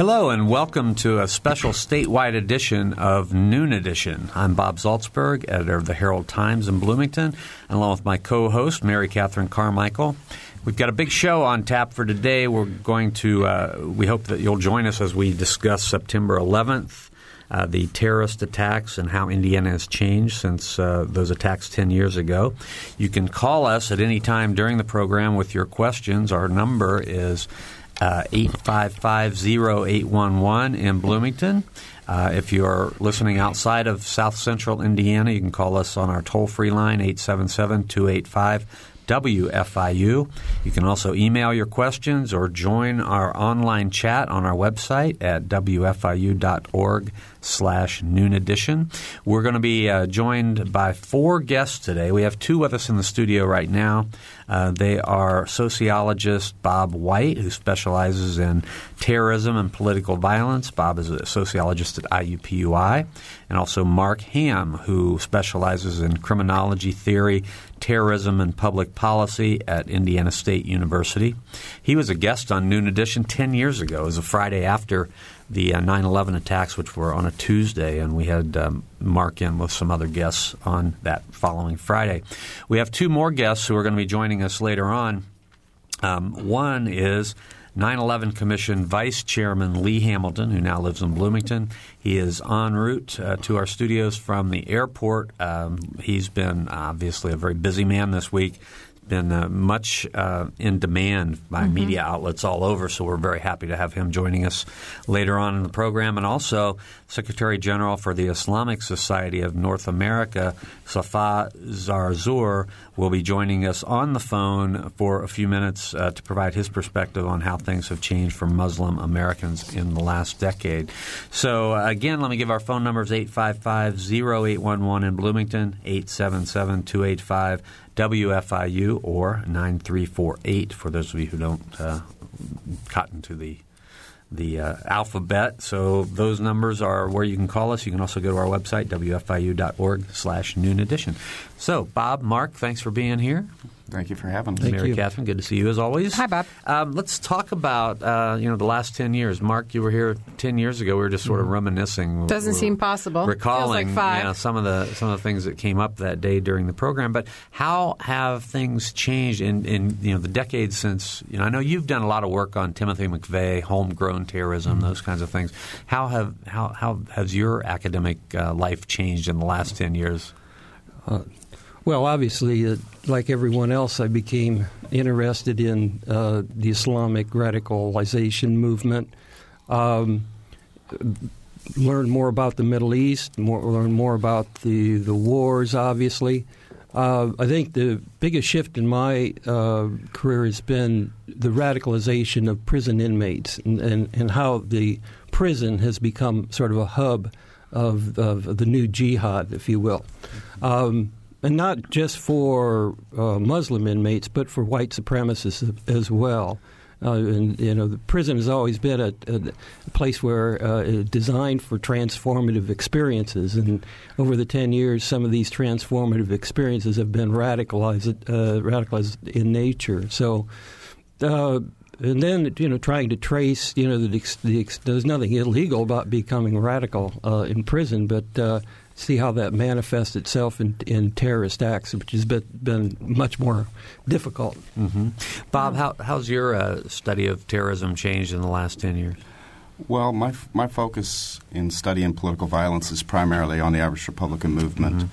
Hello, and welcome to a special statewide edition of Noon Edition. I'm Bob Zaltsberg, editor of the Herald Times in Bloomington, and along with my co host, Mary Catherine Carmichael. We've got a big show on tap for today. We're going to, uh, we hope that you'll join us as we discuss September 11th, uh, the terrorist attacks, and how Indiana has changed since uh, those attacks 10 years ago. You can call us at any time during the program with your questions. Our number is 855-0811 in Bloomington. Uh, if you're listening outside of South Central Indiana, you can call us on our toll-free line, 877-285 WFIU. You can also email your questions or join our online chat on our website at wfiu.org slash noon edition. We're going to be uh, joined by four guests today. We have two with us in the studio right now. Uh, they are sociologist Bob White, who specializes in terrorism and political violence. Bob is a sociologist at IUPUI. And also Mark Hamm, who specializes in criminology theory, terrorism, and public policy at Indiana State University. He was a guest on Noon Edition 10 years ago. It was a Friday after the uh, 9 11 attacks, which were on a Tuesday, and we had um, Mark in with some other guests on that following Friday. We have two more guests who are going to be joining us later on. Um, one is 9 11 Commission Vice Chairman Lee Hamilton, who now lives in Bloomington. He is en route uh, to our studios from the airport. Um, he's been obviously a very busy man this week been uh, much uh, in demand by mm-hmm. media outlets all over. So we're very happy to have him joining us later on in the program. And also, Secretary General for the Islamic Society of North America, Safa Zarzour, will be joining us on the phone for a few minutes uh, to provide his perspective on how things have changed for Muslim Americans in the last decade. So, uh, again, let me give our phone numbers 855 0811 in Bloomington, 877 285 WFIU or 9348 for those of you who don't uh, cotton to the the uh, alphabet. So those numbers are where you can call us. You can also go to our website, wfiu.org slash noon edition. So, Bob, Mark, thanks for being here. Thank you for having us. Thank Mary you. Catherine, good to see you as always. Hi, Bob. Um, let's talk about uh, you know the last ten years. Mark, you were here ten years ago. We were just sort of mm-hmm. reminiscing. Doesn't seem possible. Recalling Feels like you know, some of the some of the things that came up that day during the program. But how have things changed in, in you know the decades since? You know, I know you've done a lot of work on Timothy McVeigh, homegrown terrorism, mm-hmm. those kinds of things. How have how how has your academic uh, life changed in the last ten years? Uh, well, obviously, uh, like everyone else, I became interested in uh, the Islamic radicalization movement. Um, learned more about the Middle East, more, learned more about the, the wars, obviously. Uh, I think the biggest shift in my uh, career has been the radicalization of prison inmates and, and, and, how the prison has become sort of a hub of, of the new jihad, if you will. Um, and not just for uh, Muslim inmates, but for white supremacists as well. Uh, and you know, the prison has always been a, a place where uh, designed for transformative experiences, and over the ten years, some of these transformative experiences have been radicalized, uh, radicalized in nature. So. Uh, and then, you know, trying to trace, you know, the, the, there's nothing illegal about becoming radical uh, in prison, but see how that manifests itself in, in terrorist acts, which has been, been much more difficult. Mm-hmm. Bob, how, how's your uh, study of terrorism changed in the last 10 years? Well, my, my focus in studying political violence is primarily on the Irish Republican movement. Mm-hmm.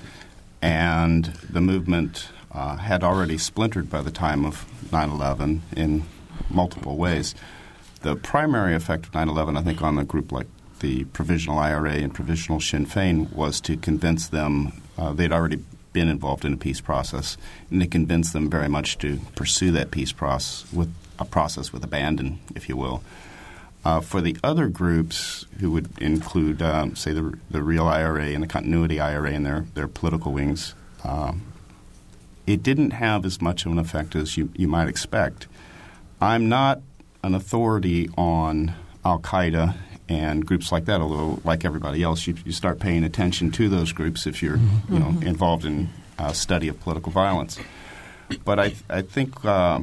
And the movement uh, had already splintered by the time of 9 11 in multiple ways. The primary effect of 9 11, I think, on a group like the provisional IRA and provisional Sinn Féin was to convince them uh, they'd already been involved in a peace process, and to convince them very much to pursue that peace process with a process with abandon, if you will. Uh, for the other groups, who would include, um, say, the, the real IRA and the continuity IRA and their, their political wings, um, it didn't have as much of an effect as you, you might expect. I'm not an authority on Al Qaeda and groups like that. Although, like everybody else, you, you start paying attention to those groups if you're mm-hmm. you know mm-hmm. involved in uh, study of political violence. But I, I think uh,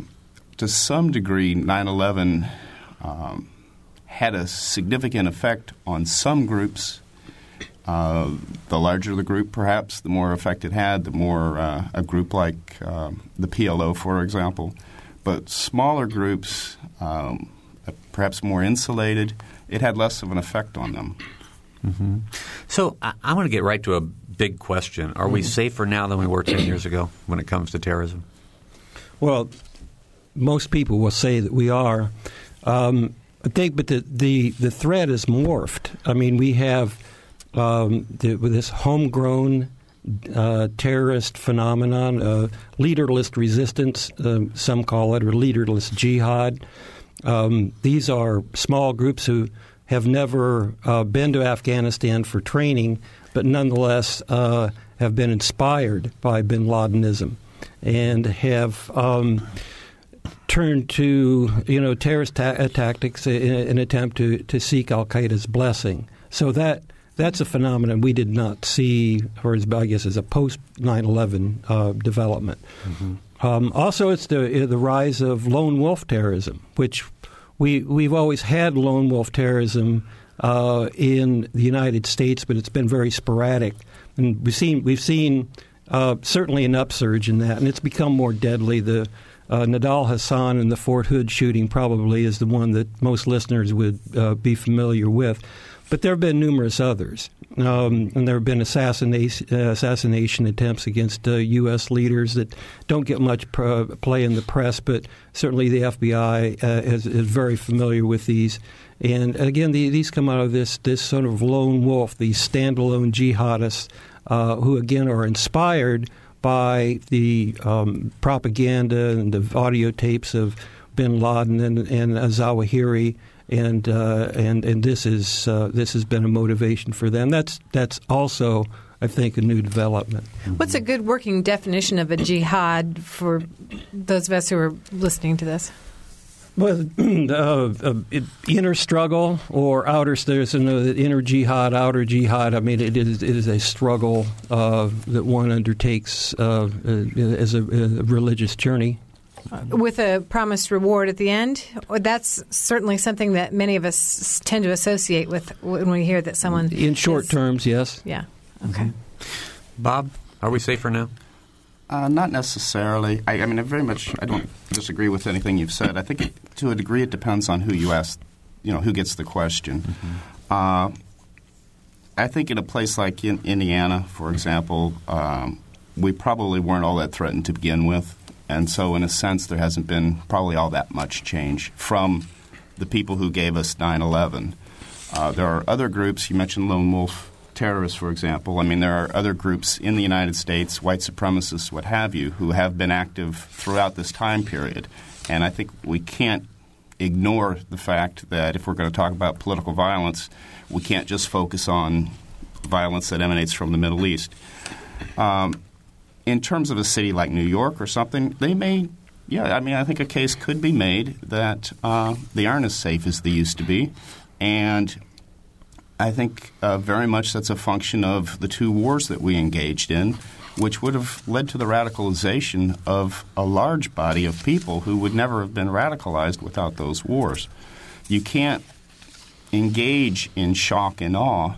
to some degree, 9/11 um, had a significant effect on some groups. Uh, the larger the group, perhaps, the more effect it had, the more uh, a group like um, the PLO, for example. But smaller groups, um, perhaps more insulated, it had less of an effect on them. Mm-hmm. So I, I want to get right to a big question. Are we mm-hmm. safer now than we were 10 years ago when it comes to terrorism? Well, most people will say that we are. Um, I think, but the, the, the threat is morphed. I mean, we have um, the, this homegrown uh, terrorist phenomenon, uh, leaderless resistance, uh, some call it, or leaderless jihad. Um, these are small groups who have never uh, been to Afghanistan for training, but nonetheless uh, have been inspired by bin Ladenism and have um, turned to you know terrorist ta- uh, tactics in an attempt to, to seek Al Qaeda's blessing. So that that's a phenomenon we did not see, or as I guess as a post 9/11 uh, development. Mm-hmm. Um, also, it's the the rise of lone wolf terrorism, which we we've always had lone wolf terrorism uh, in the United States, but it's been very sporadic, and we've seen we've seen uh, certainly an upsurge in that, and it's become more deadly. The uh, Nidal Hasan and the Fort Hood shooting probably is the one that most listeners would uh, be familiar with. But there have been numerous others. Um, and there have been assassination, assassination attempts against uh, U.S. leaders that don't get much play in the press, but certainly the FBI uh, is, is, very familiar with these. And again, the, these come out of this, this sort of lone wolf, these standalone jihadists uh, who, again, are inspired by the um, propaganda and the audio tapes of bin Laden and, and Zawahiri and uh, and and this is uh, this has been a motivation for them. That's that's also. I think a new development. What's a good working definition of a jihad for those of us who are listening to this? Well, uh, uh, inner struggle or outer, there's an uh, inner jihad, outer jihad. I mean, it is, it is a struggle uh, that one undertakes uh, uh, as a, a, religious journey with a promised reward at the end. That's certainly something that many of us tend to associate with when we hear that someone. In short is, terms, yes. Yeah. Okay. Bob, are we safer now? Uh, not necessarily. I, I, mean, I very much I don't disagree with anything you've said. I think it, to a degree it depends on who you ask. You know, who gets the question. Mm-hmm. Uh, I think in a place like in Indiana, for example, um, we probably weren't all that threatened to begin with. And so, in a sense, there hasn't been probably all that much change from the people who gave us 9 11. Uh, there are other groups, you mentioned Lone Wolf terrorists, for example. I mean, there are other groups in the United States, white supremacists, what have you, who have been active throughout this time period. And I think we can't ignore the fact that if we're going to talk about political violence, we can't just focus on violence that emanates from the Middle East. Um, in terms of a city like New York or something, they may, yeah, I mean, I think a case could be made that uh, they aren't as safe as they used to be. And I think uh, very much that's a function of the two wars that we engaged in, which would have led to the radicalization of a large body of people who would never have been radicalized without those wars. You can't engage in shock and awe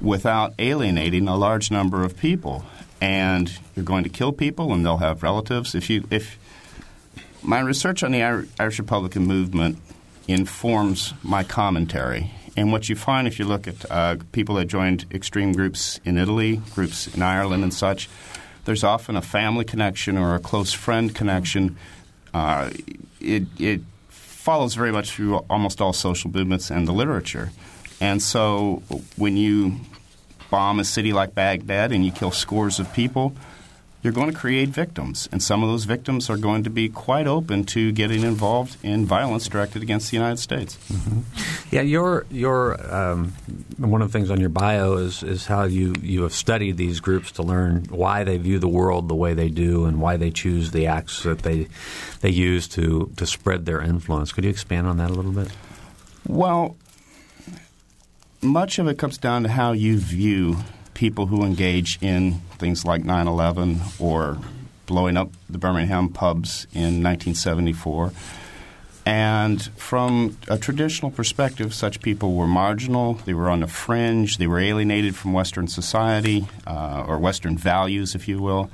without alienating a large number of people and you're going to kill people, and they'll have relatives. If you if my research on the Irish Republican movement informs my commentary, and what you find if you look at uh, people that joined extreme groups in Italy, groups in Ireland, and such, there's often a family connection or a close friend connection. Uh, it, it follows very much through almost all social movements and the literature. And so when you bomb a city like Baghdad and you kill scores of people, you're going to create victims. And some of those victims are going to be quite open to getting involved in violence directed against the United States. Mm-hmm. Yeah, your, your, um, one of the things on your bio is, is how you, you have studied these groups to learn why they view the world the way they do and why they choose the acts that they, they use to, to spread their influence. Could you expand on that a little bit? Well, much of it comes down to how you view people who engage in things like 9 11 or blowing up the Birmingham pubs in 1974. And from a traditional perspective, such people were marginal, they were on the fringe, they were alienated from Western society, uh, or Western values, if you will,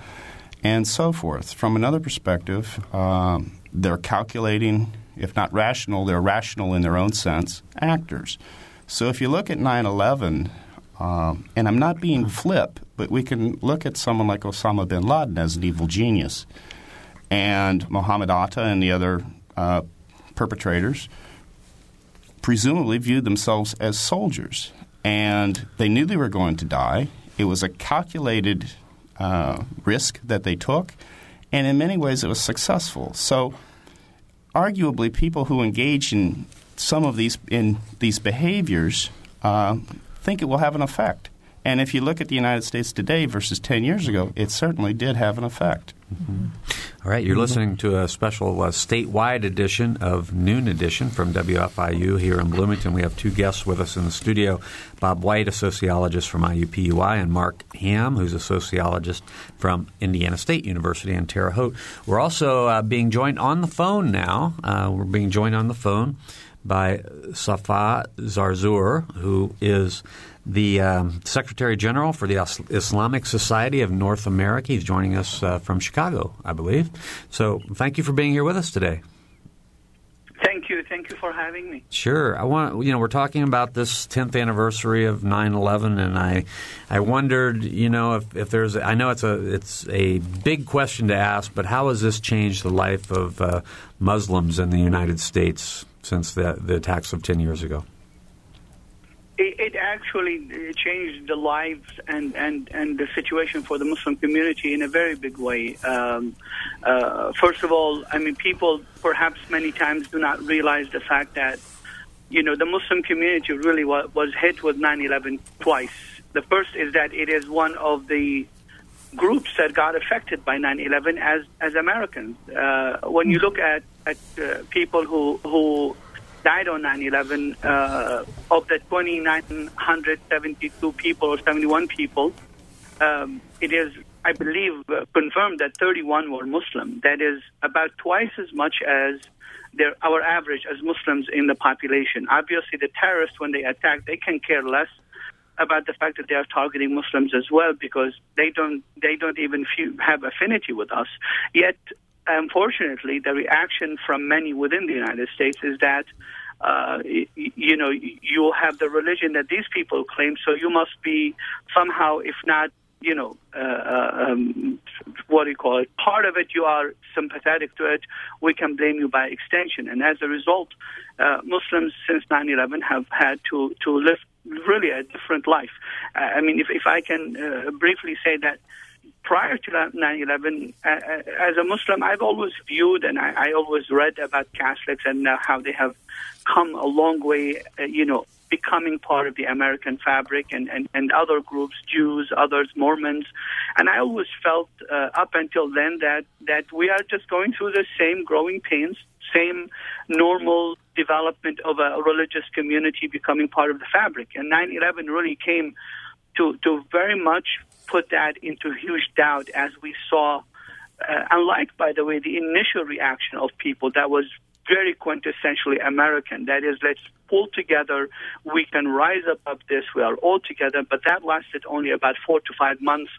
and so forth. From another perspective, um, they're calculating, if not rational, they're rational in their own sense, actors. So if you look at 9 11, um, and I'm not being flip, but we can look at someone like Osama bin Laden as an evil genius, and Mohammed Atta and the other uh, perpetrators presumably viewed themselves as soldiers, and they knew they were going to die. It was a calculated uh, risk that they took, and in many ways it was successful. So, arguably, people who engage in some of these in these behaviors uh, think it will have an effect. And if you look at the United States today versus 10 years ago, it certainly did have an effect. Mm-hmm. All right, you're listening to a special uh, statewide edition of Noon Edition from WFIU here in Bloomington. We have two guests with us in the studio Bob White, a sociologist from IUPUI, and Mark Hamm, who's a sociologist from Indiana State University in Terre Haute. We're also uh, being joined on the phone now. Uh, we're being joined on the phone by Safa Zarzour, who is the um, Secretary General for the Islamic Society of North America. He's joining us uh, from Chicago, I believe. So thank you for being here with us today. Thank you. Thank you for having me. Sure. I want you know we're talking about this 10th anniversary of 9/11 and I I wondered, you know, if, if there's I know it's a it's a big question to ask, but how has this changed the life of uh, Muslims in the United States since the the attacks of 10 years ago? It, it actually changed the lives and, and, and the situation for the Muslim community in a very big way. Um, uh, first of all, I mean, people perhaps many times do not realize the fact that, you know, the Muslim community really was, was hit with 9-11 twice. The first is that it is one of the groups that got affected by 9-11 as, as Americans. Uh, when you look at, at uh, people who, who died on 9/11. Uh, of the 2,972 people or 71 people, um, it is, I believe, uh, confirmed that 31 were Muslim. That is about twice as much as their, our average as Muslims in the population. Obviously, the terrorists, when they attack, they can care less about the fact that they are targeting Muslims as well because they don't they don't even have affinity with us. Yet unfortunately, the reaction from many within the United States is that, uh, you know, you have the religion that these people claim, so you must be somehow, if not, you know, uh, uh, um, what do you call it? Part of it, you are sympathetic to it. We can blame you by extension, and as a result, uh, Muslims since 9/11 have had to to live really a different life. Uh, I mean, if if I can uh, briefly say that prior to 9/11, uh, uh, as a Muslim, I've always viewed and I, I always read about Catholics and uh, how they have come a long way, uh, you know, becoming part of the American fabric and, and, and other groups, Jews, others, Mormons. And I always felt uh, up until then that, that we are just going through the same growing pains, same normal development of a religious community becoming part of the fabric. And 9 11 really came to, to very much put that into huge doubt as we saw, uh, unlike, by the way, the initial reaction of people that was very quintessentially American. That is, let's pull together. We can rise above this. We are all together. But that lasted only about four to five months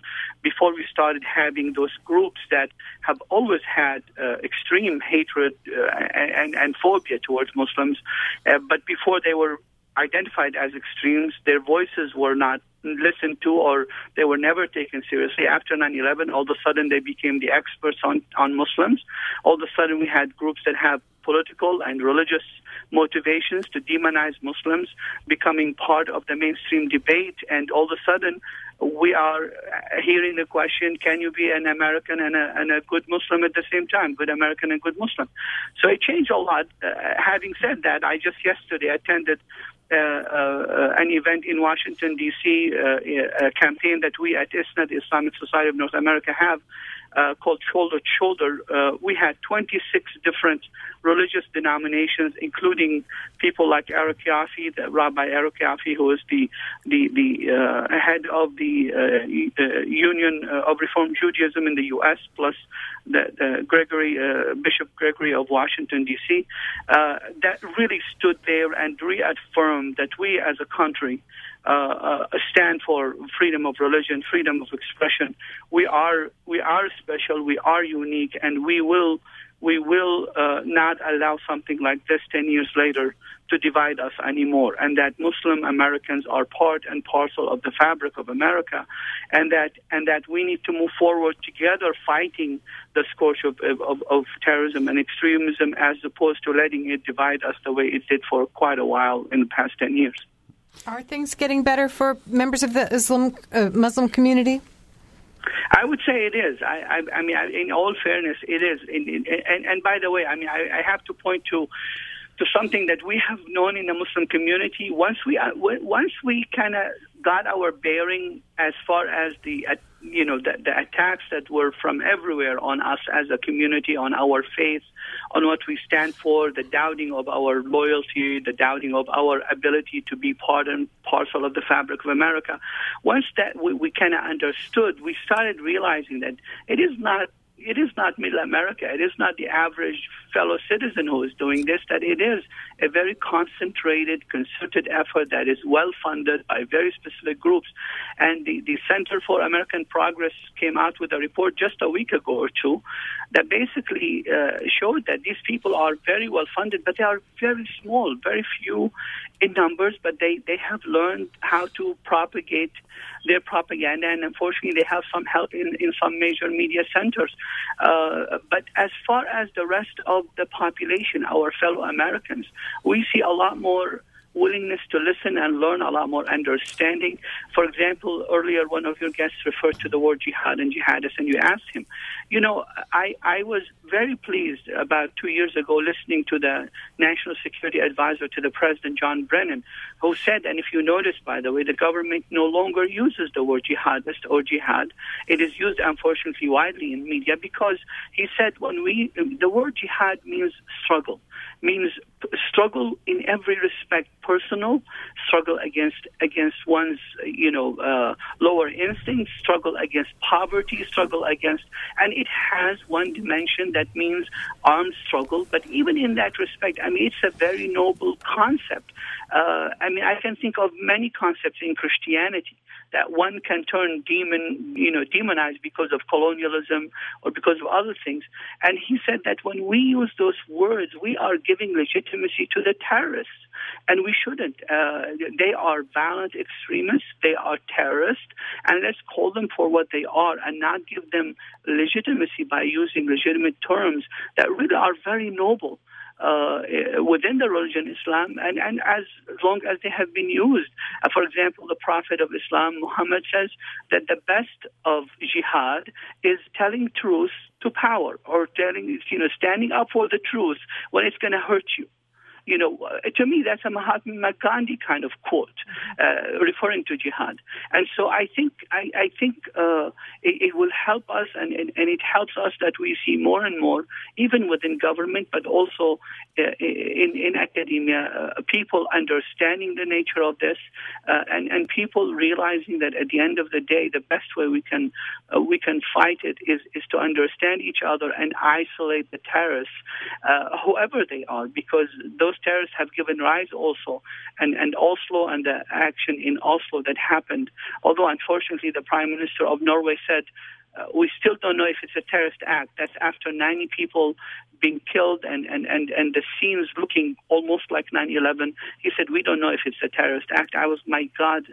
before we started having those groups that have always had uh, extreme hatred uh, and, and, phobia towards Muslims. Uh, but before they were identified as extremes, their voices were not listened to or they were never taken seriously. After 9-11, all of a sudden they became the experts on, on Muslims. All of a sudden we had groups that have political and religious motivations to demonize Muslims becoming part of the mainstream debate. And all of a sudden we are hearing the question, can you be an American and a, and a good Muslim at the same time? Good American and good Muslim. So it changed a lot. Uh, having said that, I just yesterday attended Uh, uh, an event in Washington, D.C., uh, a campaign that we at ISNA, the Islamic Society of North America, have uh, called Shoulder to Shoulder, uh, we had 26 different religious denominations, including people like Eric Yoffie, the Rabbi Eric Yoffie, who is the the the uh, head of the uh, uh, Union of Reform Judaism in the U.S., plus the, the Gregory Bishop Gregory of Washington D.C. that really stood there and reaffirmed that we as a country uh, uh, stand for freedom of religion, freedom of expression. We are we are special, we are unique, and we will we will uh, not allow something like this 10 years later to divide us anymore, and that Muslim Americans are part and parcel of the fabric of America, and that and that we need to move forward together, fighting the scourge of, of, of terrorism and extremism, as opposed to letting it divide us the way it did for quite a while in the past 10 years. Are things getting better for members of the Islam uh, Muslim community? I would say it is. I, I, I mean, I, in all fairness, it is. In, in, and, and by the way, I mean, I, I have to point to to something that we have known in the Muslim community. Once we uh, once we kind of got our bearing as far as the uh, you know the, the attacks that were from everywhere on us as a community, on our faith, on what we stand for, the doubting of our loyalty, the doubting of our ability to be part and parcel of the fabric of America. Once that we, we kind of understood, we started realizing that it is not it is not middle America. It is not the average fellow citizen who is doing this, that it is a very concentrated, concerted effort that is well funded by very specific groups. And the, the Center for American Progress came out with a report just a week ago or two that basically uh, showed that these people are very well funded, but they are very small, very few in numbers, but they, they have learned how to propagate their propaganda, and unfortunately, they have some help in, in some major media centers. Uh, but as far as the rest of the population, our fellow Americans, we see a lot more willingness to listen and learn, a lot more understanding. For example, earlier one of your guests referred to the word jihad and jihadists, and you asked him. You know, I, I was very pleased about two years ago listening to the National Security Advisor to the President, John Brennan, who said, and if you notice, by the way, the government no longer uses the word jihadist or jihad. It is used, unfortunately, widely in media because he said when we, the word jihad means struggle means struggle in every respect personal struggle against against one's you know uh, lower instincts struggle against poverty struggle against and it has one dimension that means armed struggle. But even in that respect i mean it's a very noble concept. Uh, i mean i can think of many concepts in christianity that one can turn demon, you know, demonized because of colonialism or because of other things. And he said that when we use those words, we are giving legitimacy to the terrorists, and we shouldn't. Uh, they are violent extremists. They are terrorists, and let's call them for what they are, and not give them legitimacy by using legitimate terms that really are very noble uh, within the religion Islam, and, and as long as they have been used. Uh, for example, the Prophet of Islam, Muhammad, says that the best of jihad is telling truth to power, or telling, you know, standing up for the truth when it's going to hurt you you know, uh, to me, that's a Mahatma Gandhi kind of quote, uh, referring to jihad. And so I think I, I think uh, it, it, will help us, and, and, and, it helps us that we see more and more, even within government, but also uh, in, in academia, uh, people understanding the nature of this, uh, and and people realizing that at the end of the day, the best way we can we can fight it is is to understand each other and isolate the terrorists, whoever they are, because those terrorists have given rise also, and, and Oslo and the action in Oslo that happened. Although, unfortunately, the Prime Minister of Norway said, uh, we still don't know if it's a terrorist act. That's after 90 people being killed and, and, and, and the scenes looking almost like 9 11. He said, We don't know if it's a terrorist act. I was, my God,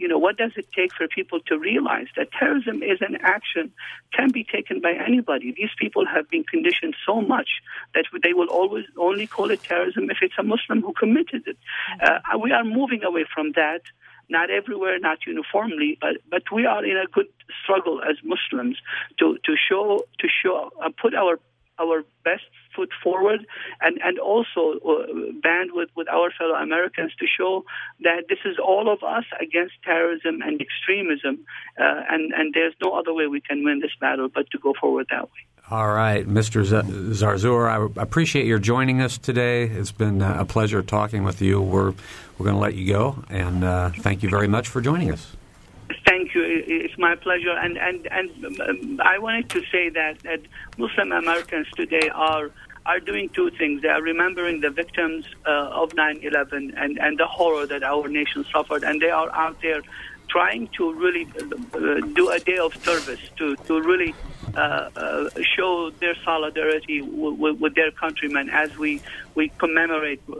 you know, what does it take for people to realize that terrorism is an action can be taken by anybody? These people have been conditioned so much that they will always only call it terrorism if it's a Muslim who committed it. Uh, we are moving away from that not everywhere, not uniformly, but but we are in a good struggle as Muslims to to show to show uh, put our our best foot forward and, and also uh, band with, with our fellow Americans to show that this is all of us against terrorism and extremism, uh, and, and there's no other way we can win this battle but to go forward that way. All right, Mr. Zarzour, I appreciate your joining us today. It's been uh, a pleasure talking with you. We're we're going to let you go, and uh, thank you very much for joining us. Thank you. It's my pleasure. And and and um, I wanted to say that, that Muslim Americans today are are doing two things. They are remembering the victims uh, of 9/11 and and the horror that our nation suffered, and they are out there trying to really uh, do a day of service to to really uh, uh, show their solidarity w- w- with their countrymen as we we commemorate uh,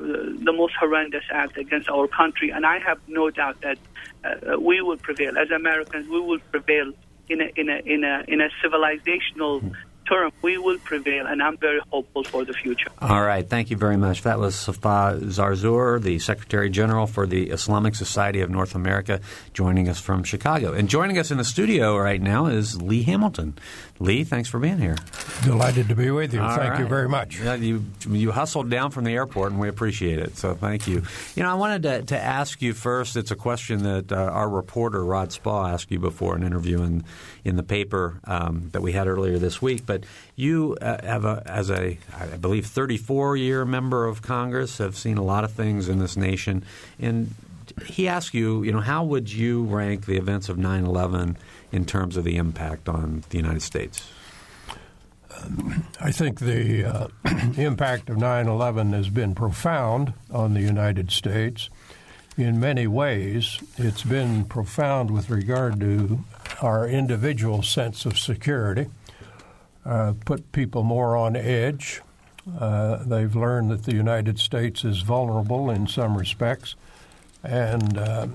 the most horrendous act against our country. And I have no doubt that uh, we will prevail as Americans. We will prevail in a in a in a in a civilizational term, we will prevail, and I'm very hopeful for the future. All right. Thank you very much. That was Safa Zarzour, the Secretary General for the Islamic Society of North America, joining us from Chicago. And joining us in the studio right now is Lee Hamilton. Lee, thanks for being here. Delighted to be with you. All thank right. you very much. Yeah, you, you hustled down from the airport, and we appreciate it. So thank you. You know, I wanted to, to ask you first. It's a question that uh, our reporter Rod Spa asked you before an interview in in the paper um, that we had earlier this week. But you uh, have a, as a I believe 34 year member of Congress, have seen a lot of things in this nation, and he asked you, you know, how would you rank the events of 9/11 in terms of the impact on the United States? I think the uh, impact of 9 11 has been profound on the United States. In many ways, it's been profound with regard to our individual sense of security, uh, put people more on edge. Uh, they've learned that the United States is vulnerable in some respects. And uh,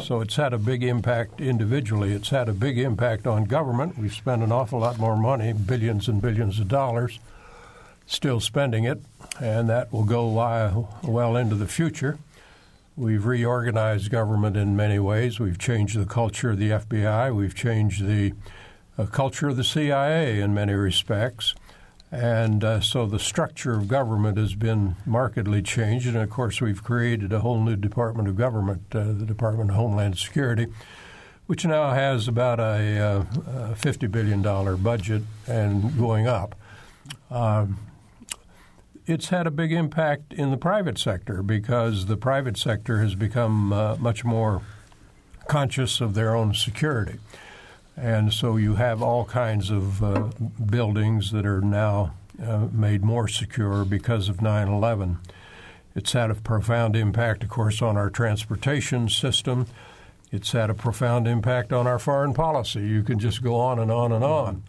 so it's had a big impact individually. It's had a big impact on government. We've spent an awful lot more money, billions and billions of dollars, still spending it, and that will go well into the future. We've reorganized government in many ways. We've changed the culture of the FBI. We've changed the uh, culture of the CIA in many respects. And uh, so the structure of government has been markedly changed. And of course, we've created a whole new Department of Government, uh, the Department of Homeland Security, which now has about a, uh, a $50 billion budget and going up. Um, it's had a big impact in the private sector because the private sector has become uh, much more conscious of their own security. And so you have all kinds of uh, buildings that are now uh, made more secure because of 9 11. It's had a profound impact, of course, on our transportation system. It's had a profound impact on our foreign policy. You can just go on and on and on.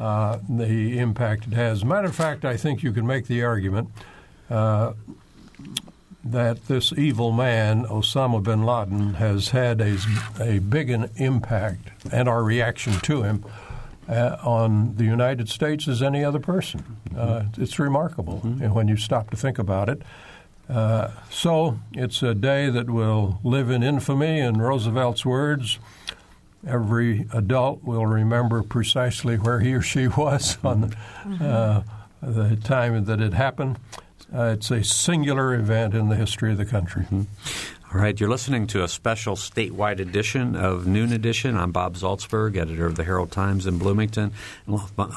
Uh, the impact it has. Matter of fact, I think you can make the argument uh, that this evil man, Osama bin Laden, has had a, a big an impact, and our reaction to him uh, on the United States as any other person. Uh, it's remarkable mm-hmm. when you stop to think about it. Uh, so it's a day that will live in infamy, in Roosevelt's words. Every adult will remember precisely where he or she was on the, mm-hmm. the time that it happened. Uh, it's a singular event in the history of the country. Mm-hmm. All right, you're listening to a special statewide edition of Noon Edition. I'm Bob Zaltsberg, editor of the Herald Times in Bloomington,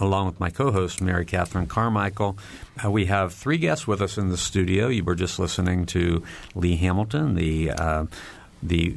along with my co-host Mary Catherine Carmichael. Uh, we have three guests with us in the studio. You were just listening to Lee Hamilton, the uh, the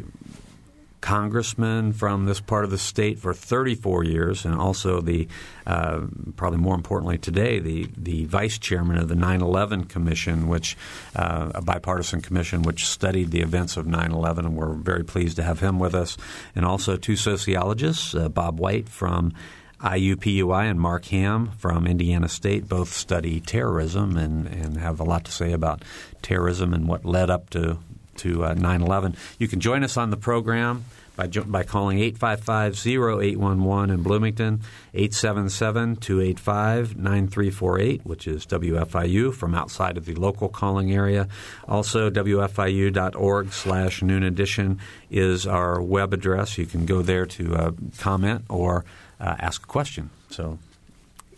congressman from this part of the state for 34 years, and also the uh, probably more importantly today, the the vice chairman of the 9/11 Commission, which uh, a bipartisan commission which studied the events of 9/11, and we're very pleased to have him with us, and also two sociologists, uh, Bob White from. IUPUI and Mark Hamm from Indiana State both study terrorism and, and have a lot to say about terrorism and what led up to to uh, 9/11. You can join us on the program by by calling 855-0811 in Bloomington, 877-285-9348, which is WFIU from outside of the local calling area. Also, WFIU.org slash noon edition is our web address. You can go there to uh, comment or uh, ask a question. So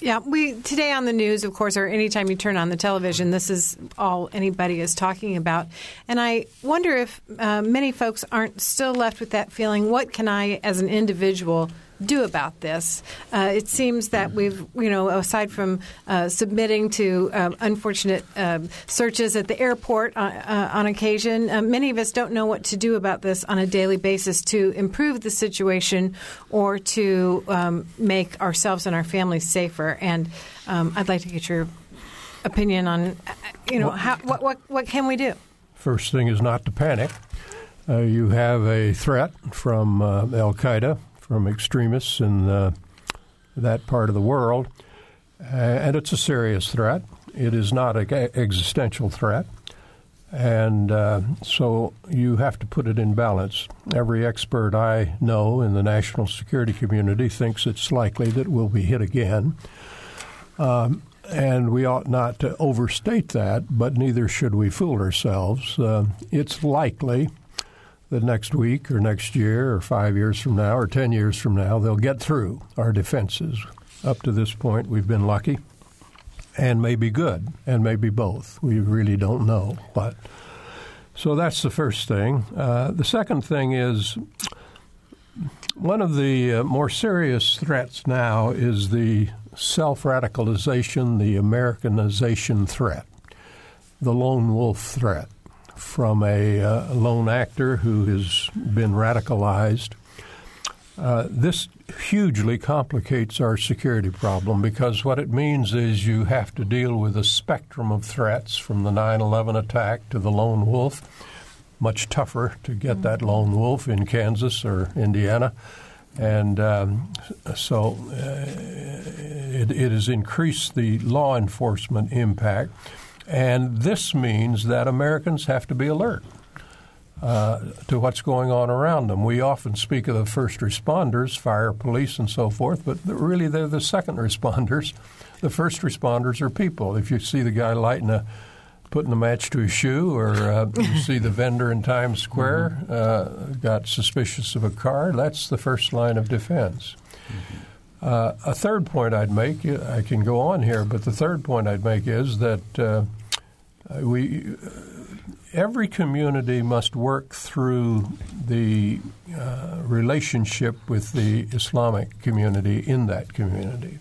Yeah, we today on the news, of course, or anytime you turn on the television, this is all anybody is talking about. And I wonder if uh, many folks aren't still left with that feeling: what can I, as an individual, do about this. Uh, it seems that we've, you know, aside from uh, submitting to uh, unfortunate um, searches at the airport uh, uh, on occasion, uh, many of us don't know what to do about this on a daily basis to improve the situation or to um, make ourselves and our families safer. And um, I'd like to get your opinion on, you know, how, what, what, what can we do? First thing is not to panic. you have a threat from Al Qaeda from extremists in uh, that part of the world, uh, and it's a serious threat. It is not an existential threat, and uh, so you have to put it in balance. Every expert I know in the national security community thinks it's likely that we'll be hit again. Um, and we ought not to overstate that, but neither should we fool ourselves. Uh, it's likely that next week or next year or five years from now or ten years from now, they'll get through our defenses. Up to this point, we've been lucky and maybe good and maybe both. We really don't know. But so that's the first thing. Uh, the second thing is one of the uh, more serious threats now is the self radicalization, the Americanization threat, the lone wolf threat from a uh, lone actor who has been radicalized. Uh, this hugely complicates our security problem because what it means is you have to deal with a spectrum of threats from the 9 11 attack to the lone wolf. Much tougher to get mm-hmm. that lone wolf in Kansas or Indiana. And um, so uh, it, it has increased the law enforcement impact. And this means that Americans have to be alert uh, to what's going on around them. We often speak of the first responders, fire, police, and so forth, but really they're the second responders. The first responders are people. If you see the guy lighting a putting a match to his shoe, or uh, you see the vendor in Times Square mm-hmm. uh, got suspicious of a car, that's the first line of defense. Mm-hmm. Uh, a third point I'd make, I can go on here, but the third point I'd make is that uh, uh, we every community must work through the uh, relationship with the Islamic community in that community.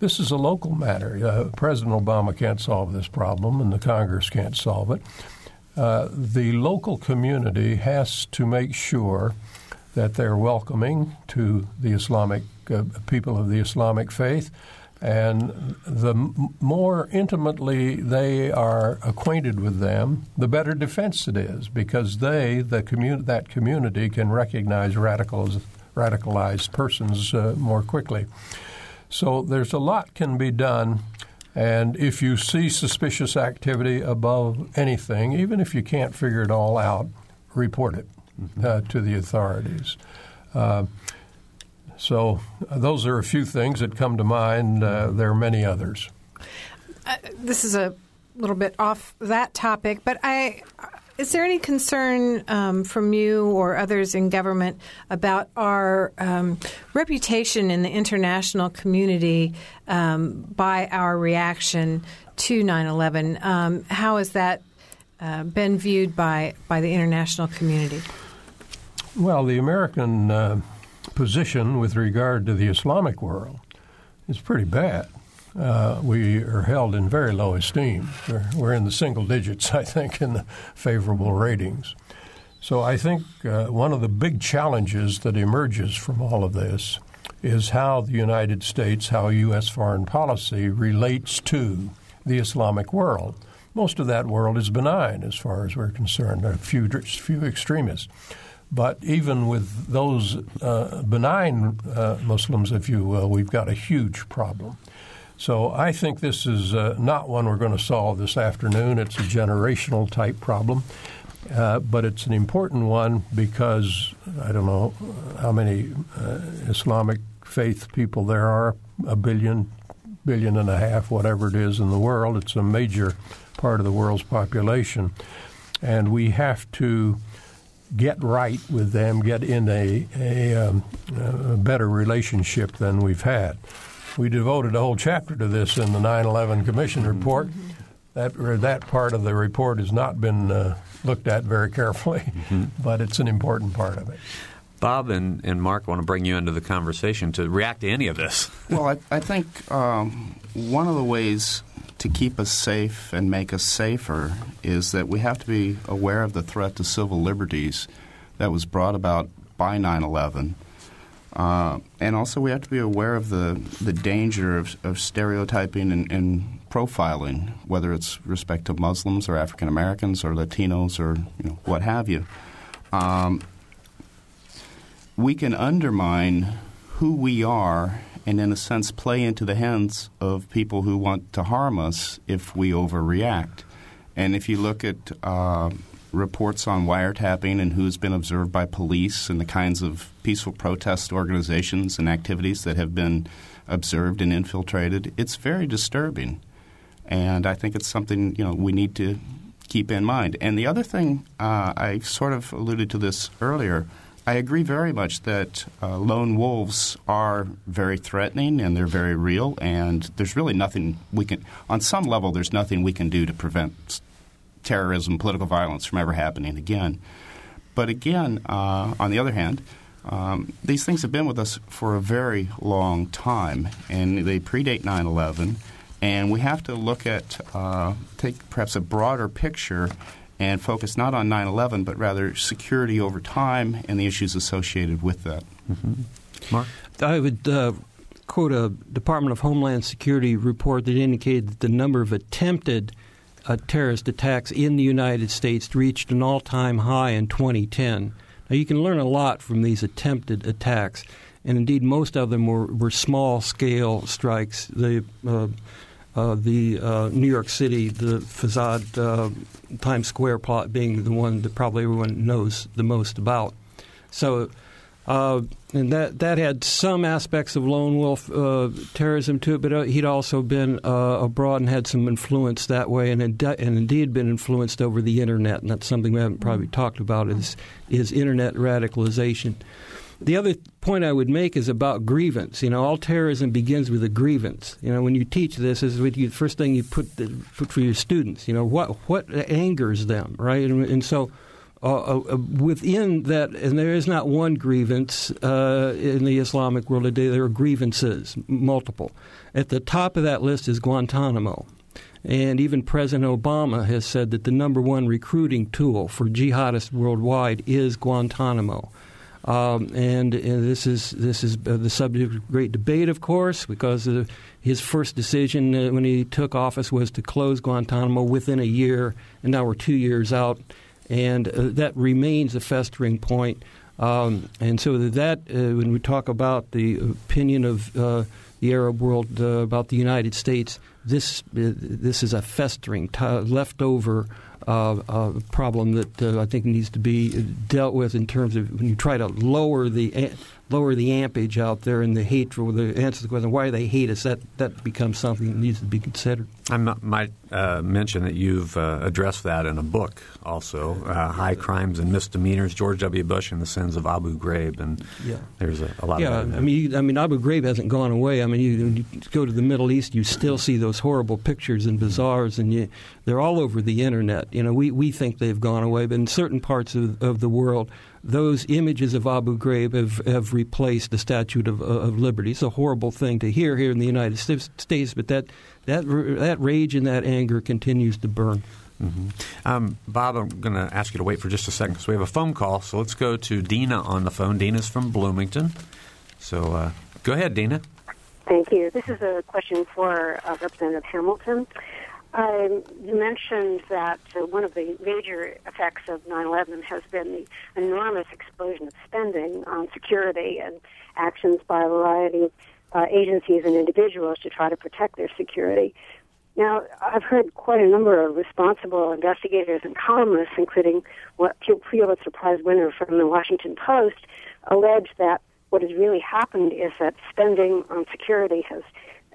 This is a local matter. Uh, President Obama can't solve this problem, and the Congress can't solve it. Uh, the local community has to make sure that they're welcoming to the Islamic uh, people of the Islamic faith and the more intimately they are acquainted with them, the better defense it is, because they, the commun- that community, can recognize radicals, radicalized persons uh, more quickly. So there's a lot can be done. And if you see suspicious activity above anything, even if you can't figure it all out, report it mm-hmm. uh, to the authorities. Uh, so uh, those are a few things that come to mind. Uh, there are many others. Uh, this is a little bit off that topic, but I is there any concern um, from you or others in government about our um, reputation in the international community um, by our reaction to 9 11? Um, how has that uh, been viewed by, by the international community? Well, the American uh, position with regard to the Islamic world is pretty bad. Uh, we are held in very low esteem. We're, we're, in the single digits, I think, in the favorable ratings. So I think uh, one of the big challenges that emerges from all of this is how the United States, how U.S. foreign policy relates to the Islamic world. Most of that world is benign as far as we're concerned. There are a few, few extremists. But even with those uh, benign uh, Muslims, if you will, we've got a huge problem. So I think this is uh, not one we're going to solve this afternoon. It's a generational type problem. Uh, but it's an important one because I don't know how many uh, Islamic faith people there are, a billion, billion and a half, whatever it is in the world. It's a major part of the world's population. And we have to get right with them, get in a, a, um, a better relationship than we've had. we devoted a whole chapter to this in the 9/11 Commission report. Mm-hmm. That that part of the report has not been uh, looked at very carefully, mm-hmm. but it's an important part of it. Bob and, and Mark want to bring you into the conversation to react to any of this. well, I, I think um, one of the ways to keep us safe and make us safer is that we have to be aware of the threat to civil liberties that was brought about by 9 11. Uh, and also, we have to be aware of the, the danger of, of stereotyping and, and, profiling, whether it's respect to Muslims or African Americans or Latinos or you know, what have you. Um, we can undermine who we are and, in a sense, play into the hands of people who want to harm us if we overreact. And if you look at uh, reports on wiretapping and who's been observed by police and the kinds of peaceful protest organizations and activities that have been observed and infiltrated, it's very disturbing. And I think it's something you know we need to keep in mind. And the other thing, uh, I sort of alluded to this earlier. I agree very much that uh, lone wolves are very threatening and they're very real, and there's really nothing we can, on some level, there's nothing we can do to prevent terrorism, political violence from ever happening again. But again, uh, on the other hand, um, these things have been with us for a very long time, and they predate 9 11. And we have to look at, uh, take perhaps a broader picture and focus not on 9 11, but rather security over time and the issues associated with that. Mm-hmm. Mark? I would uh, quote a Department of Homeland Security report that indicated that the number of attempted uh, terrorist attacks in the United States reached an all time high in 2010. Now, you can learn a lot from these attempted attacks, and indeed, most of them were, were small scale strikes. The uh, uh, the uh, New York City, the Facade uh, Times Square plot being the one that probably everyone knows the most about. So, uh, and that that had some aspects of lone wolf uh, terrorism to it, but uh, he'd also been abroad and had some influence that way, and, and indeed been influenced over the internet. And that's something we haven't probably talked about is is internet radicalization. The other point I would make is about grievance. You know, all terrorism begins with a grievance. You know, when you teach this, is what the first thing you put the, put for your students. You know, what what angers them, right? And, and so. Uh, uh, within that, and there is not one grievance uh, in the Islamic world today. There are grievances, multiple. At the top of that list is Guantanamo. And even President Obama has said that the number one recruiting tool for jihadists worldwide is Guantanamo. Um, and, and, this is this is uh, the subject of great debate, of course, because uh, his first decision uh, when he took office was to close Guantanamo within a year, and now we're two years out, and uh, that remains a festering point. Um, and so that uh, when we talk about the opinion of uh, the Arab world about the United States, this this is a festering, t- leftover uh, uh, problem that uh, I think needs to be dealt with in terms of when you try to lower the lower the ampage out there and the hatred, the answer to the question, why do they hate us, that, that becomes something that needs to be considered. I might uh, mention that you've uh, addressed that in a book also, uh, High Crimes and Misdemeanors, George W. Bush and the Sins of Abu Ghraib, and yeah. there's a, a lot yeah, of that. I mean, you, I mean, Abu Ghraib hasn't gone away. I mean, you, you, go to the Middle East, you still see those horrible pictures in bazaars, and you, they're all over the Internet. You know, we, we think they've gone away, but in certain parts of, of the world, those images of Abu Ghraib have, have replaced the Statue of, of Liberty. It's a horrible thing to hear here in the United States, but that, that, that rage and that anger continues to burn. Mm-hmm. Um, Bob, I'm going to ask you to wait for just a second because we have a phone call. So let's go to Dina on the phone. Dina's from Bloomington. So uh, go ahead, Dina. Thank you. This is a question for uh, Representative Hamilton. Um, you mentioned that uh, one of the major effects of 9/11 has been the enormous explosion of spending on security and actions by a variety of uh, agencies and individuals to try to protect their security. Now, I've heard quite a number of responsible investigators and columnists, including what Pulitzer Prize winner from the Washington Post, allege that what has really happened is that spending on security has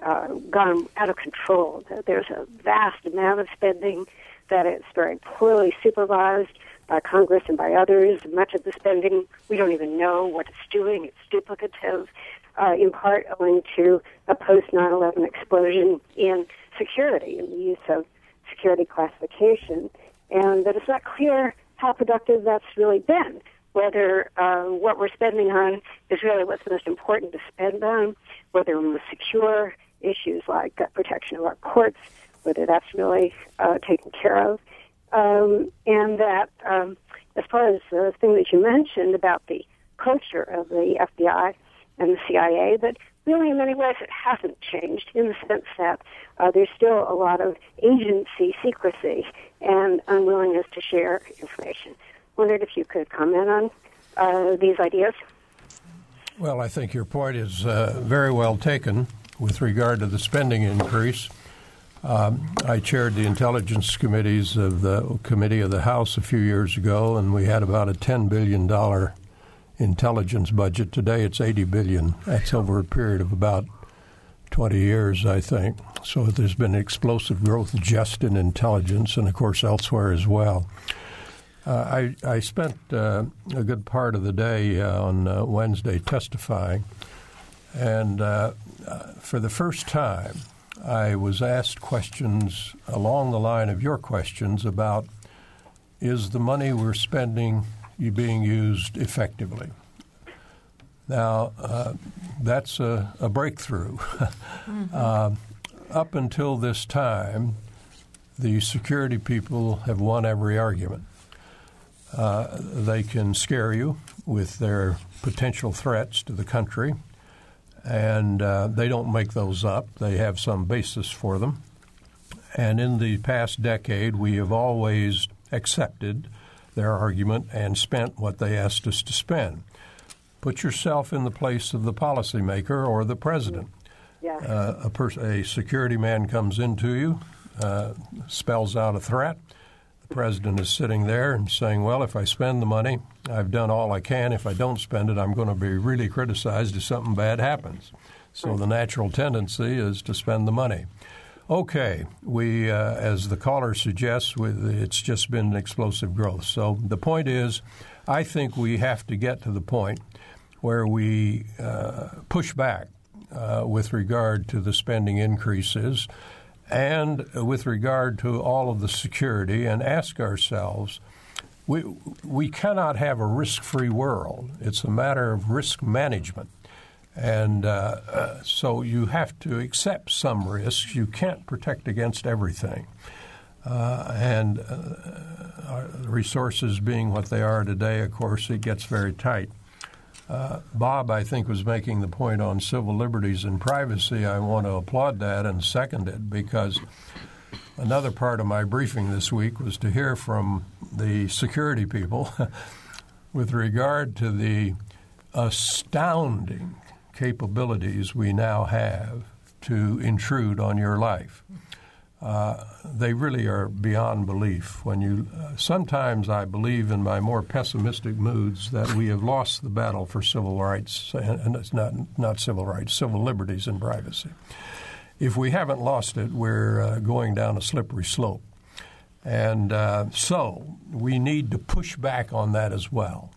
uh, gone out of control. There's a vast amount of spending that is very poorly supervised by Congress and by others. Much of the spending we don't even know what it's doing. It's duplicative. uh, in part owing to a post 9 11 explosion in security and the use of security classification, and that it's not clear how productive that's really been. Whether uh, what we're spending on is really what's most important to spend on, whether we're secure issues like protection of our courts, whether that's really uh, taken care of, um, and that um, as far as the thing that you mentioned about the culture of the FBI and the CIA, that really in many ways it hasn't changed in the sense that uh, there's still a lot of agency secrecy and unwillingness to share information. Wondered if you could comment on uh, these ideas. Well, I think your point is uh, very well taken with regard to the spending increase. Um, I chaired the intelligence committees of the committee of the House a few years ago, and we had about a ten billion dollar intelligence budget. Today, it's eighty billion. That's over a period of about twenty years, I think. So there's been explosive growth just in intelligence, and of course elsewhere as well. Uh, I, I spent uh, a good part of the day uh, on uh, Wednesday testifying, and uh, uh, for the first time, I was asked questions along the line of your questions about is the money we're spending being used effectively? Now, uh, that's a, a breakthrough. mm-hmm. uh, up until this time, the security people have won every argument. Uh, they can scare you with their potential threats to the country and uh, they don't make those up. They have some basis for them. And in the past decade, we have always accepted their argument and spent what they asked us to spend. Put yourself in the place of the policymaker or the president. Yeah. Uh, a, pers- a security man comes into you, uh, spells out a threat, president is sitting there and saying, Well, if I spend the money, I've done all I can. If I don't spend it, I'm going to be really criticized if something bad happens. So the natural tendency is to spend the money. Okay, we, uh, as the caller suggests, it's just been an explosive growth. So the point is, I think we have to get to the point where we uh, push back uh, with regard to the spending increases and with regard to all of the security and ask ourselves we, we cannot have a risk free world. It's a matter of risk management. And uh, uh, so you have to accept some risks. You can't protect against everything. Uh, and uh, resources being what they are today, of course, it gets very tight. Uh, Bob, I think, was making the point on civil liberties and privacy. I want to applaud that and second it because another part of my briefing this week was to hear from the security people with regard to the astounding capabilities we now have to intrude on your life. Uh, they really are beyond belief. When you uh, sometimes I believe in my more pessimistic moods that we have lost the battle for civil rights, and it's not not civil rights, civil liberties and privacy. If we haven't lost it, we're uh, going down a slippery slope, and uh, so we need to push back on that as well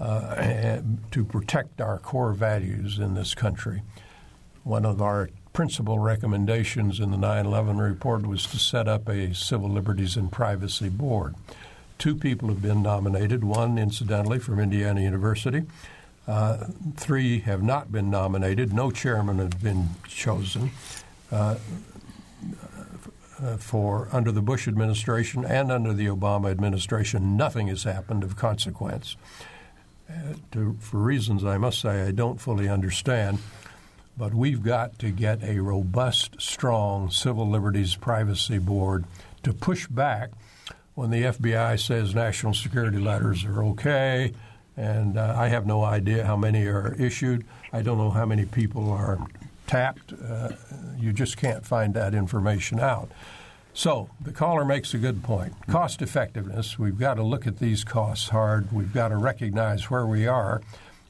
uh, to protect our core values in this country. One of our principal recommendations in the 9 11 report was to set up a Civil Liberties and Privacy Board. Two people have been nominated, one, incidentally, from Indiana University. Uh, three have not been nominated. No chairman has been chosen. Uh, for under the Bush administration and under the Obama administration, nothing has happened of consequence. Uh, to, for reasons I must say I don't fully understand. But we've got to get a robust, strong civil liberties privacy board to push back when the FBI says national security letters are okay. And uh, I have no idea how many are issued. I don't know how many people are tapped. Uh, you just can't find that information out. So the caller makes a good point. Cost effectiveness, we've got to look at these costs hard. We've got to recognize where we are.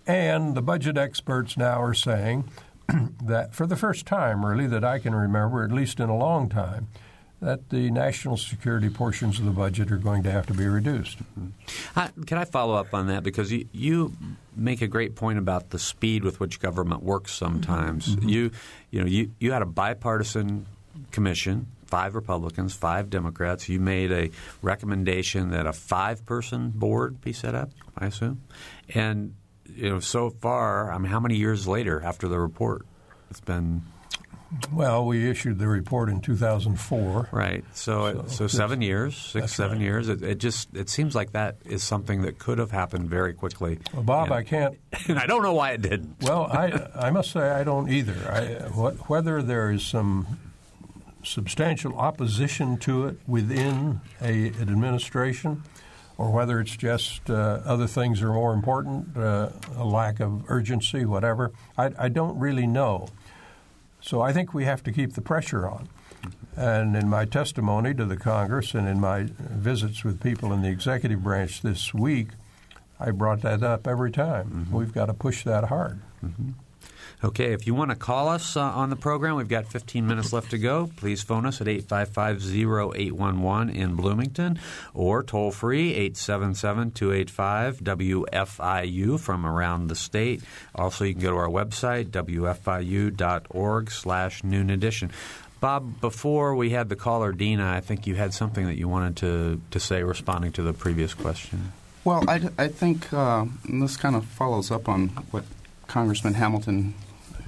And the budget experts now are saying that for the first time, really, that I can remember, at least in a long time, that the national security portions of the budget are going to have to be reduced. Mm-hmm. can I follow up on that because you, you make a great point about the speed with which government works. Sometimes mm-hmm. you you know you you had a bipartisan commission five Republicans, five Democrats. You made a recommendation that a five-person board be set up. I assume, and you know, so far, I mean, how many years later after the report? It's been. Well, we issued the report in 2004. Right. So, so, so seven years, six, seven right. years. It, it, just it seems like that is something that could have happened very quickly. Well, Bob, and, I can't. And I don't know why it didn't. Well, I I must say I don't either. I, whether there is some substantial opposition to it within a, an administration, or whether it's just uh, other things are more important, uh, a lack of urgency, whatever. I, I, don't really know. So I think we have to keep the pressure on. And in my testimony to the Congress and in my visits with people in the executive branch this week, I brought that up every time. Mm-hmm. We've got to push that hard. Mm-hmm. Okay, if you want to call us uh, on the program, we've got 15 minutes left to go. Please phone us at 855-0811 in Bloomington or toll free 877-285-WFIU from around the state. Also, you can go to our website, wfiu.org slash noon edition. Bob, before we had the caller, Dina, I think you had something that you wanted to, to say responding to the previous question. Well, I, I think uh, this kind of follows up on what Congressman Hamilton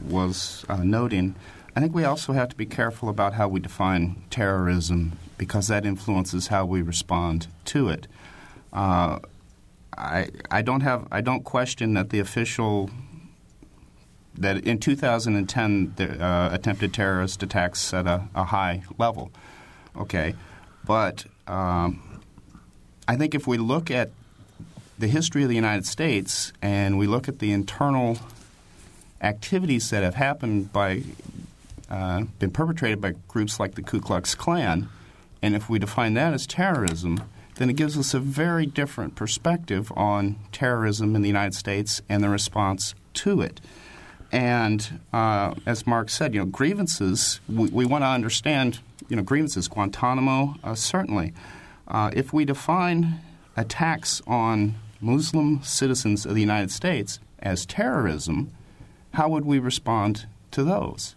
was uh, noting, I think we also have to be careful about how we define terrorism because that influences how we respond to it. Uh, I I don't have I don't question that the official that in 2010 the uh, attempted terrorist attacks at a, a, high level. Okay, but um, I think if we look at the history of the United States and we look at the internal activities that have happened by uh, been perpetrated by groups like the Ku Klux Klan, and if we define that as terrorism, then it gives us a very different perspective on terrorism in the United States and the response to it. And uh, as Mark said, you know, grievances. We, we want to understand, you know, grievances. Guantanamo, uh, certainly. Uh, if we define attacks on Muslim citizens of the United States as terrorism, how would we respond to those?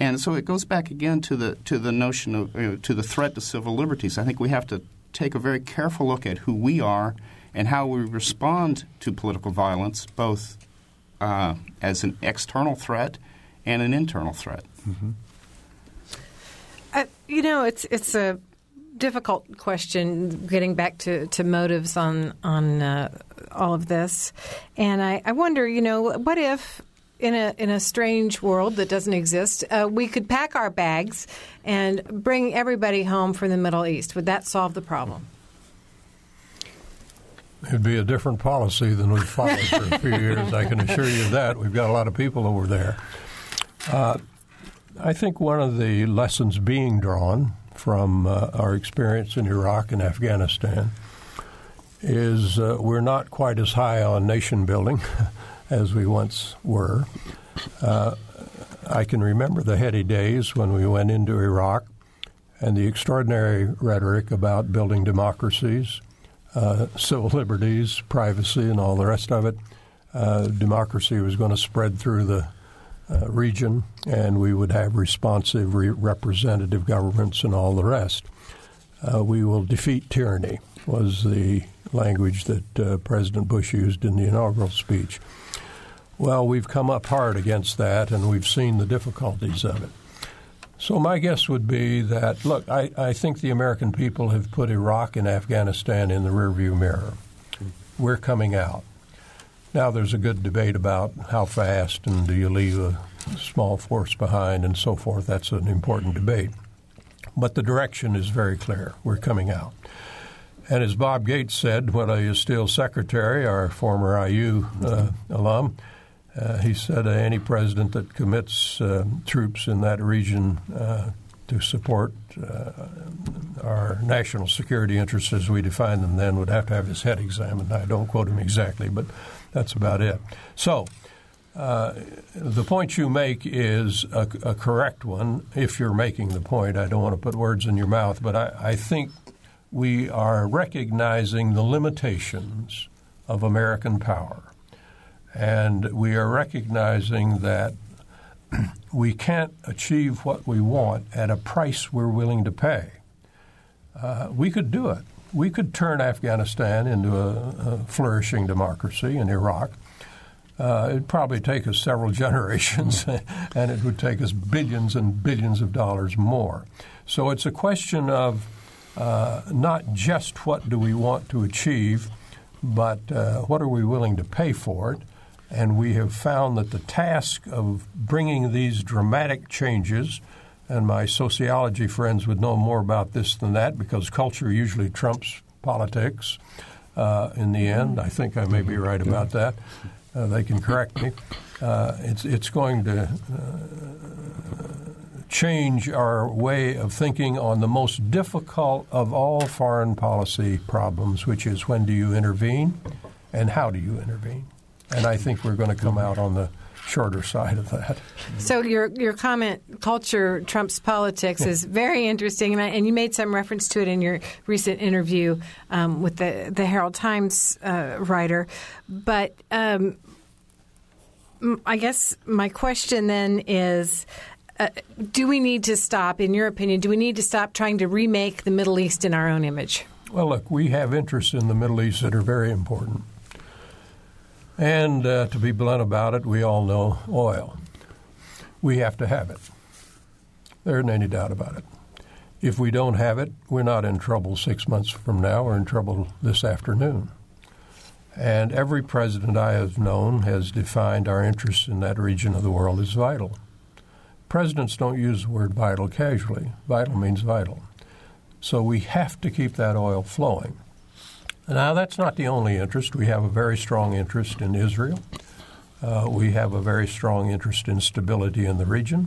And so it goes back again to the to the notion of uh, to the threat to civil liberties. I think we have to take a very careful look at who we are and how we respond to political violence, both uh, as an external threat and an internal threat. Mm-hmm. Uh, you know, it's it's a difficult question getting back to, to motives on on uh, all of this, and I, I wonder, you know, what if in a in a strange world that doesn't exist, uh, we could pack our bags and bring everybody home from the Middle East. Would that solve the problem? It'd be a different policy than we've followed for a few years. I can assure you of that. We've got a lot of people over there. Uh, I think one of the lessons being drawn from uh, our experience in Iraq and Afghanistan is uh, we're not quite as high on nation building as we once were. Uh, I can remember the heady days when we went into Iraq and the extraordinary rhetoric about building democracies, uh, civil liberties, privacy, and all the rest of it. Uh, democracy was going to spread through the uh, region, and we would have responsive re- representative governments and all the rest. Uh, we will defeat tyranny, was the language that uh, President Bush used in the inaugural speech. Well, we've come up hard against that, and we've seen the difficulties of it. So my guess would be that look, I, I think the American people have put Iraq and Afghanistan in the rearview mirror. We're coming out. Now there's a good debate about how fast and do you leave a small force behind and so forth. That's an important debate. But the direction is very clear. We're coming out. And as Bob Gates said when I was still secretary, our former IU uh, alum, uh, he said uh, any president that commits uh, troops in that region uh, to support uh, our national security interests as we define them then would have to have his head examined. I don't quote him exactly, but that's about it. So the point you make is a, a, correct one. If you're making the point, I don't want to put words in your mouth, but I, I think we are recognizing the limitations of American power. And we are recognizing that we can't achieve what we want at a price we're willing to pay. Uh, we could do it. We could turn Afghanistan into a, a flourishing democracy in Iraq. Uh, it'd probably take us several generations, and it would take us billions and billions of dollars more. So it's a question of uh, not just what do we want to achieve, but uh, what are we willing to pay for it. And we have found that the task of bringing these dramatic changes, and my sociology friends would know more about this than that because culture usually trumps politics uh, in the end. I think I may be right about that. Uh, they can correct me. Uh, it's, it's going to uh, change our way of thinking on the most difficult of all foreign policy problems, which is when do you intervene and how do you intervene? And I think we're going to come out on the shorter side of that. So your your comment, culture trumps politics, is very interesting, and, I, and, you made some reference to it in your recent interview um, with the the Herald Times uh, writer. But um, I guess my question then is. Uh, do we need to stop, in your opinion, do we need to stop trying to remake the Middle East in our own image? Well, look, we have interests in the Middle East that are very important. And uh, to be blunt about it, we all know oil. We have to have it. There isn't any doubt about it. If we don't have it, we're not in trouble six months from now. We're in trouble this afternoon. And every president I have known has defined our interest in that region of the world as vital. Presidents don't use the word vital casually. Vital means vital. So we have to keep that oil flowing. Now, that's not the only interest. We have a very strong interest in Israel. Uh, we have a very strong interest in stability in the region.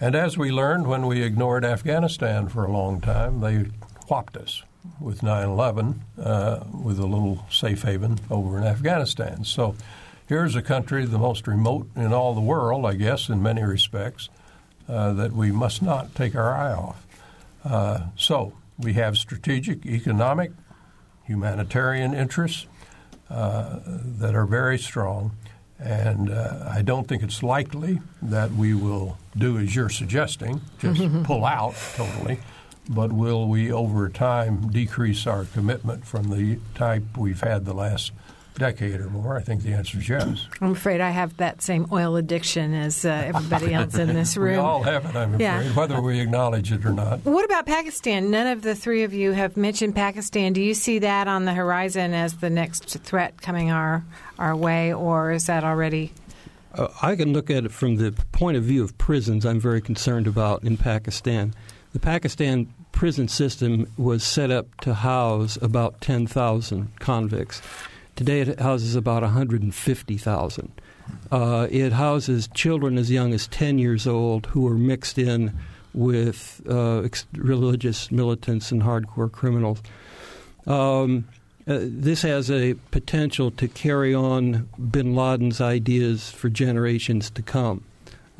And as we learned when we ignored Afghanistan for a long time, they whopped us with 9 11 uh, with a little safe haven over in Afghanistan. So here's a country, the most remote in all the world, I guess, in many respects, that we must not take our eye off. Uh, so we have strategic, economic, humanitarian interests uh, that are very strong. And uh, I don't think it's likely that we will do as you're suggesting, just pull out totally. But will we, over time, decrease our commitment from the type we've had the last decade or more? I think the answer is yes. I'm afraid I have that same oil addiction as uh, everybody else in this room. we all have it, I'm afraid, whether we acknowledge it or not. What about Pakistan? None of the three of you have mentioned Pakistan. Do you see that on the horizon as the next threat coming our our way, or is that already? Uh, I can look at it from the point of view of prisons. I'm very concerned about in Pakistan. The Pakistan prison system was set up to house about 10,000 convicts. Today it houses about 150,000. Uh, it houses children as young as 10 years old who are mixed in with uh, ex- religious militants and hardcore criminals. Um, uh, this has a potential to carry on bin Laden's ideas for generations to come.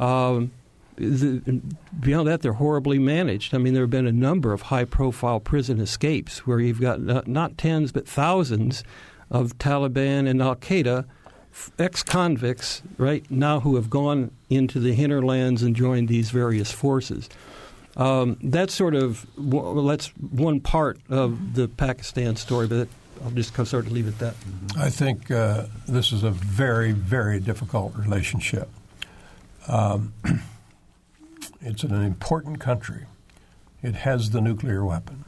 Um, the, beyond that, they're horribly managed. I mean, there have been a number of high profile prison escapes where you've got not, not tens but thousands of Taliban and Al Qaeda ex convicts right now who have gone into the hinterlands and joined these various forces. Um, that's sort of well, that's one part of the Pakistan story, but I'll just sort of leave it at that. I think uh, this is a very, very difficult relationship. Um, it's an important country. It has the nuclear weapon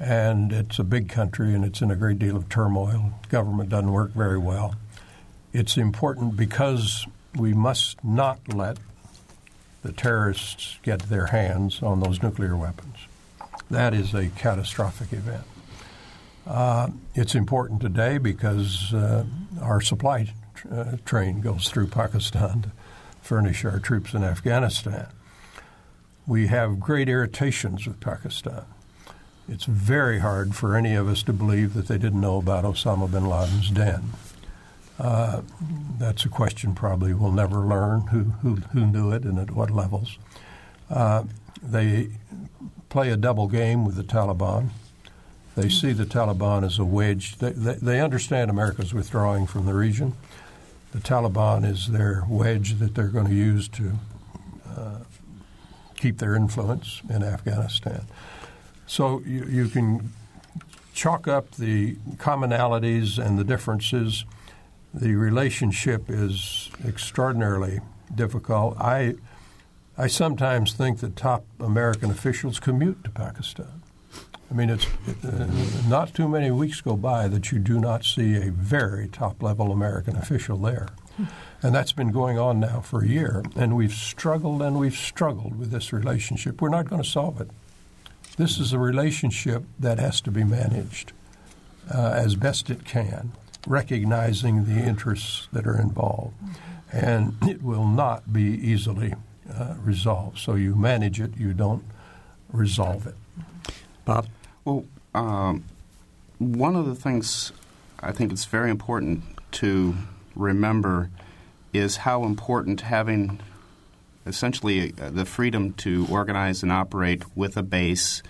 and it's a big country and it's in a great deal of turmoil. Government doesn't work very well. It's important because we must not let the terrorists get their hands on those nuclear weapons. That is a catastrophic event. Uh, it's important today because uh, our supply uh, train goes through Pakistan to furnish our troops in Afghanistan. We have great irritations with Pakistan it's very hard for any of us to believe that they didn't know about Osama bin Laden's den. Uh, that's a question probably we'll never learn who, who, who knew it and at what levels. Uh, they play a double game with the Taliban. They see the Taliban as a wedge. They, they, they understand America's withdrawing from the region. The Taliban is their wedge that they're going to use to uh, keep their influence in Afghanistan. So you, you can chalk up the commonalities and the differences. The relationship is extraordinarily difficult. I I sometimes think that top American officials commute to Pakistan. I mean, it's uh, not too many weeks go by that you do not see a very top level American official there. And that's been going on now for a year. And we've struggled and we've struggled with this relationship. We're not going to solve it. This is a relationship that has to be managed uh, as best it can, recognizing the interests that are involved. And it will not be easily uh, resolved. So you manage it, you don't resolve it. Bob? Well, um, one of the things I think it's very important to remember is how important having essentially uh, the freedom to organize and operate with a base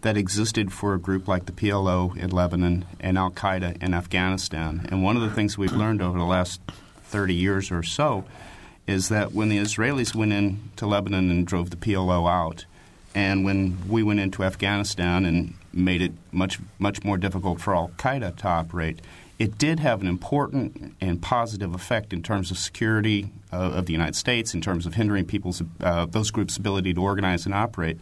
that existed for a group like the PLO in Lebanon and Al Qaeda in Afghanistan. And one of the things we've learned over the last 30 years or so is that when the Israelis went into Lebanon and drove the PLO out, and when we went into Afghanistan and made it much much more difficult for Al Qaeda to operate, it did have an important and positive effect in terms of security uh, of the United States, in terms of hindering people's uh, those groups' ability to organize and operate.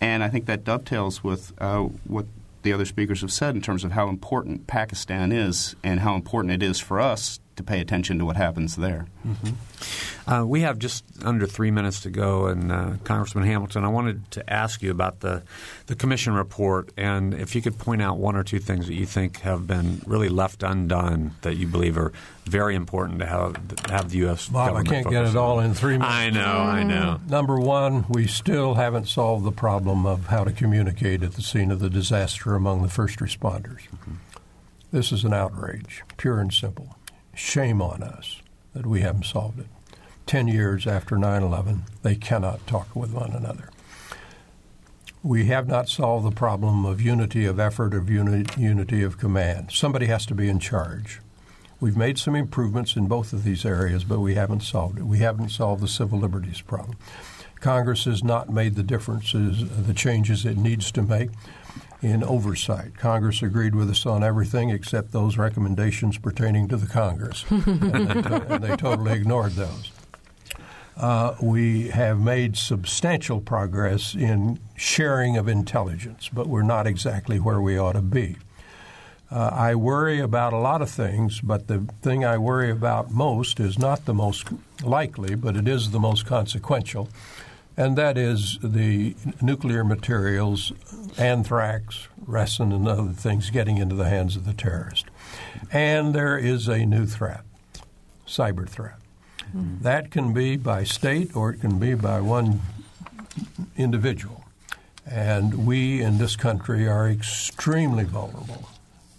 And I think that dovetails with uh, what the other speakers have said in terms of how important Pakistan is and how important it is for us to pay attention to what happens there. Mm-hmm. Uh, we have just under three minutes to go, and uh, Congressman Hamilton, I wanted to ask you about the the commission report, and if you could point out one or two things that you think have been really left undone that you believe are very important to have have the U.S. Bob, I can't get it all in three minutes. I know, I know. Number one, we still haven't solved the problem of how to communicate at the scene of the disaster among the first responders. Mm-hmm. This is an outrage, pure and simple. Shame on us that we haven't solved it. Ten years after 9 11, they cannot talk with one another. We have not solved the problem of unity of effort of uni- unity of command. Somebody has to be in charge. We've made some improvements in both of these areas, but we haven't solved it. We haven't solved the civil liberties problem. Congress has not made the differences, the changes it needs to make in oversight. Congress agreed with us on everything except those recommendations pertaining to the Congress, and, and, they totally ignored those. Uh, we have made substantial progress in sharing of intelligence, but we're not exactly where we ought to be. Uh, I worry about a lot of things, but the thing I worry about most is not the most likely, but it is the most consequential and that is the nuclear materials, anthrax, ricin, and other things getting into the hands of the terrorist. And there is a new threat, cyber threat. Mm-hmm. That can be by state or it can be by one individual. And we in this country are extremely vulnerable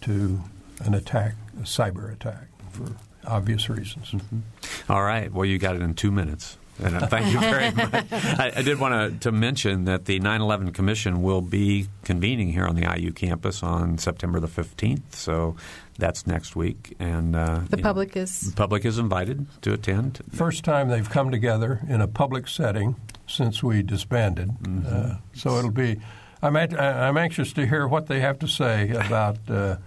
to an attack, a cyber attack, for obvious reasons. Mm-hmm. All right. Well, you got it in two minutes. And uh, thank you very much. I, I, did want to mention that the 9 11 Commission will be convening here on the IU campus on September the 15th. So that's next week. And uh, the public know, is the public is invited to attend. First time they've come together in a public setting since we disbanded. Mm-hmm. Uh, so it'll be. I'm, at, I'm anxious to hear what they have to say about. Uh,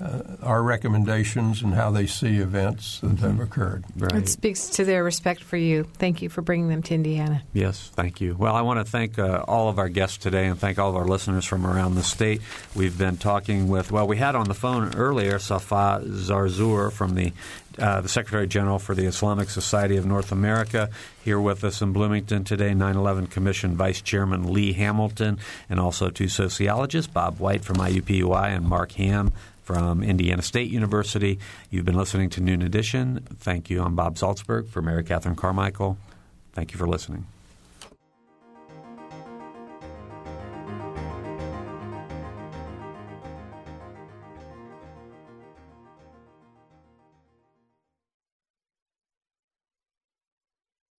uh, our recommendations and how they see events that mm-hmm. have occurred. Right. It speaks to their respect for you. Thank you for bringing them to Indiana. Yes, thank you. Well, I want to thank uh, all of our guests today and thank all of our listeners from around the state. We've been talking with, well, we had on the phone earlier Safa Zarzour from the uh, the Secretary General for the Islamic Society of North America, here with us in Bloomington today, 9 11 Commission Vice Chairman Lee Hamilton, and also two sociologists, Bob White from IUPUI and Mark Hamm from Indiana State University. You've been listening to Noon Edition. Thank you. I'm Bob Zaltsberg for Mary Catherine Carmichael. Thank you for listening.